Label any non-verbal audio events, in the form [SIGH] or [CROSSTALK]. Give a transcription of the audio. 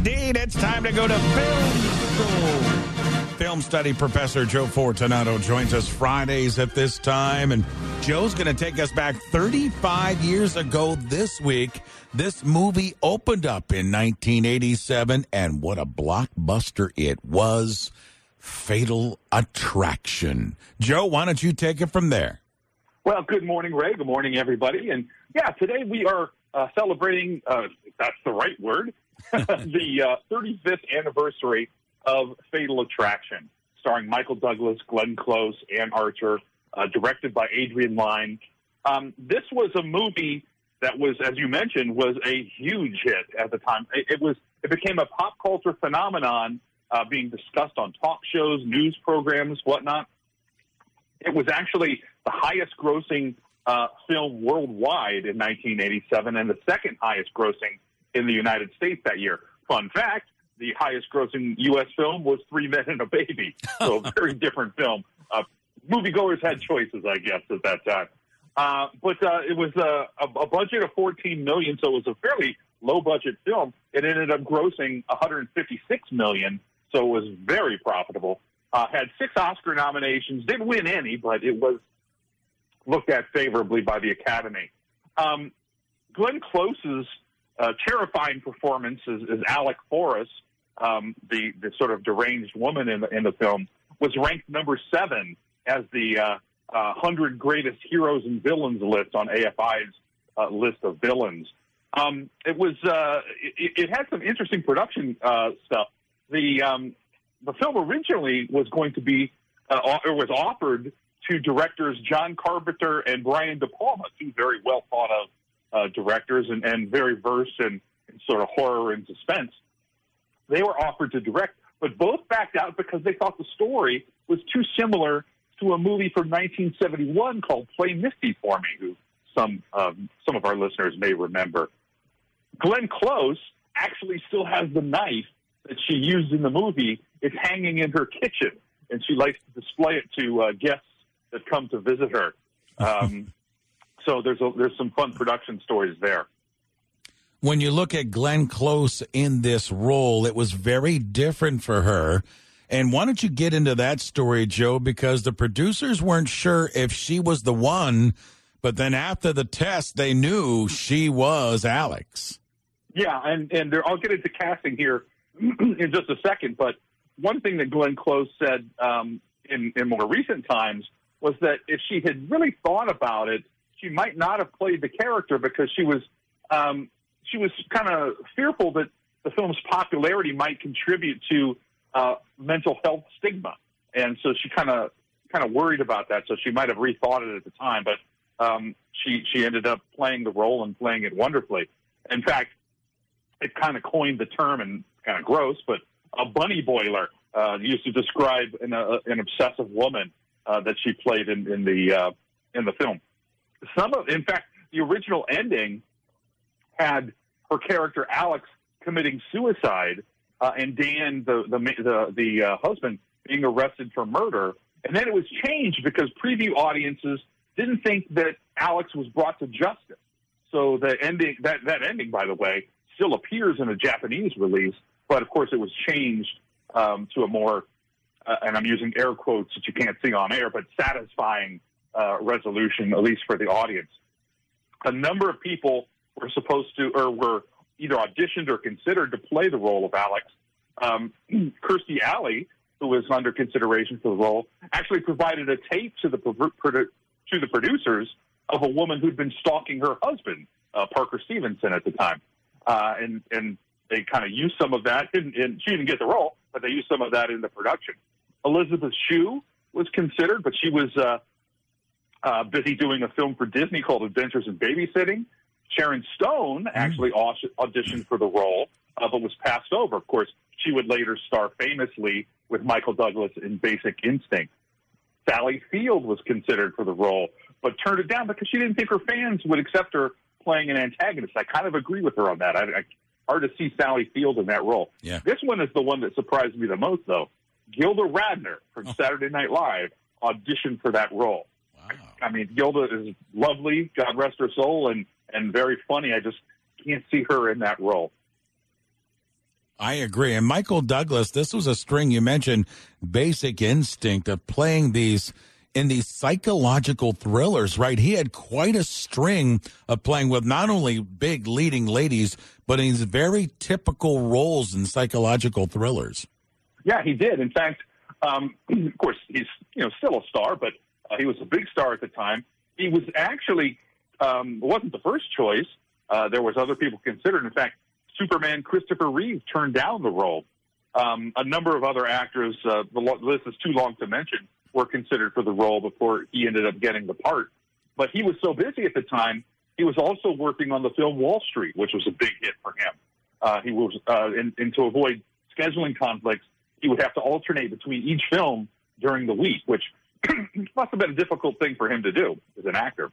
indeed. It's time to go to film school. Film study professor Joe Fortunato joins us Fridays at this time. And Joe's going to take us back 35 years ago this week. This movie opened up in 1987, and what a blockbuster it was Fatal Attraction. Joe, why don't you take it from there? Well, good morning, Ray. Good morning, everybody. And yeah, today we are uh, celebrating, uh, if that's the right word, [LAUGHS] the uh, 35th anniversary of Fatal Attraction, starring Michael Douglas, Glenn Close, Anne Archer, uh, directed by Adrian Lyne. Um, this was a movie that was, as you mentioned, was a huge hit at the time. It, it was it became a pop culture phenomenon, uh, being discussed on talk shows, news programs, whatnot. It was actually the highest grossing uh, film worldwide in 1987 and the second highest grossing in the United States that year. Fun fact the highest grossing U.S. film was Three Men and a Baby. So a [LAUGHS] very different film. Uh, moviegoers had choices, I guess, at that time. Uh, but uh, it was a, a, budget of 14 million, so it was a fairly low budget film. It ended up grossing 156 million, so it was very profitable. Uh, had six Oscar nominations, didn't win any, but it was looked at favorably by the Academy. Um, Glenn Close's uh, terrifying performance as, as Alex Forrest, um, the the sort of deranged woman in the in the film, was ranked number seven as the uh, uh, hundred greatest heroes and villains list on AFI's uh, list of villains. Um, it was uh, it, it, had some interesting production uh, stuff. The um, the film originally was going to be uh, or was offered to directors John Carpenter and Brian De Palma, two very well thought of uh, directors and, and very versed in, in sort of horror and suspense. They were offered to direct, but both backed out because they thought the story was too similar to a movie from 1971 called Play Misty for Me, who some um, some of our listeners may remember. Glenn Close actually still has the knife that she used in the movie. It's hanging in her kitchen, and she likes to display it to uh, guests that come to visit her. [LAUGHS] Um, so there's a, there's some fun production stories there. When you look at Glenn Close in this role, it was very different for her. And why don't you get into that story, Joe? Because the producers weren't sure if she was the one, but then after the test, they knew she was Alex. Yeah, and and I'll get into casting here [CLEARS THROAT] in just a second. But one thing that Glenn Close said um, in in more recent times was that if she had really thought about it, she might not have played the character because she was um, she was kind of fearful that the film's popularity might contribute to uh, mental health stigma, and so she kind of kind of worried about that. So she might have rethought it at the time, but um, she she ended up playing the role and playing it wonderfully. In fact, it kind of coined the term and kind of gross, but a bunny boiler uh, used to describe an, uh, an obsessive woman uh, that she played in, in the uh, in the film. Some of, in fact, the original ending had her character Alex committing suicide, uh, and Dan, the the the, the uh, husband, being arrested for murder. And then it was changed because preview audiences didn't think that Alex was brought to justice. So the ending, that that ending, by the way, still appears in a Japanese release, but of course it was changed um, to a more, uh, and I'm using air quotes that you can't see on air, but satisfying uh, resolution, at least for the audience. A number of people were supposed to, or were either auditioned or considered to play the role of Alex. Um, [CLEARS THROAT] Kirstie Alley, who was under consideration for the role, actually provided a tape to the to the producers of a woman who'd been stalking her husband, uh, Parker Stevenson, at the time, uh, and and they kind of used some of that. And, and she didn't get the role, but they used some of that in the production. Elizabeth Shue was considered, but she was uh, uh, busy doing a film for Disney called Adventures in Babysitting. Sharon Stone mm. actually auditioned for the role, uh, but was passed over. Of course, she would later star famously with Michael Douglas in Basic Instinct. Sally Field was considered for the role, but turned it down because she didn't think her fans would accept her playing an antagonist. I kind of agree with her on that. I, I, hard to see Sally Field in that role. Yeah. This one is the one that surprised me the most, though. Gilda Radner from oh. Saturday Night Live auditioned for that role. I mean, Gilda is lovely, God rest her soul, and and very funny. I just can't see her in that role. I agree. And Michael Douglas, this was a string you mentioned, basic instinct of playing these in these psychological thrillers, right? He had quite a string of playing with not only big leading ladies, but in these very typical roles in psychological thrillers. Yeah, he did. In fact, um, [CLEARS THROAT] of course, he's you know still a star, but uh, he was a big star at the time. He was actually um, wasn't the first choice. Uh, there was other people considered. In fact, Superman Christopher Reeve turned down the role. Um, a number of other actors, uh, the list is too long to mention, were considered for the role before he ended up getting the part. But he was so busy at the time, he was also working on the film Wall Street, which was a big hit for him. Uh, he was, uh, and, and to avoid scheduling conflicts, he would have to alternate between each film during the week, which [CLEARS THROAT] must have been a difficult thing for him to do as an actor.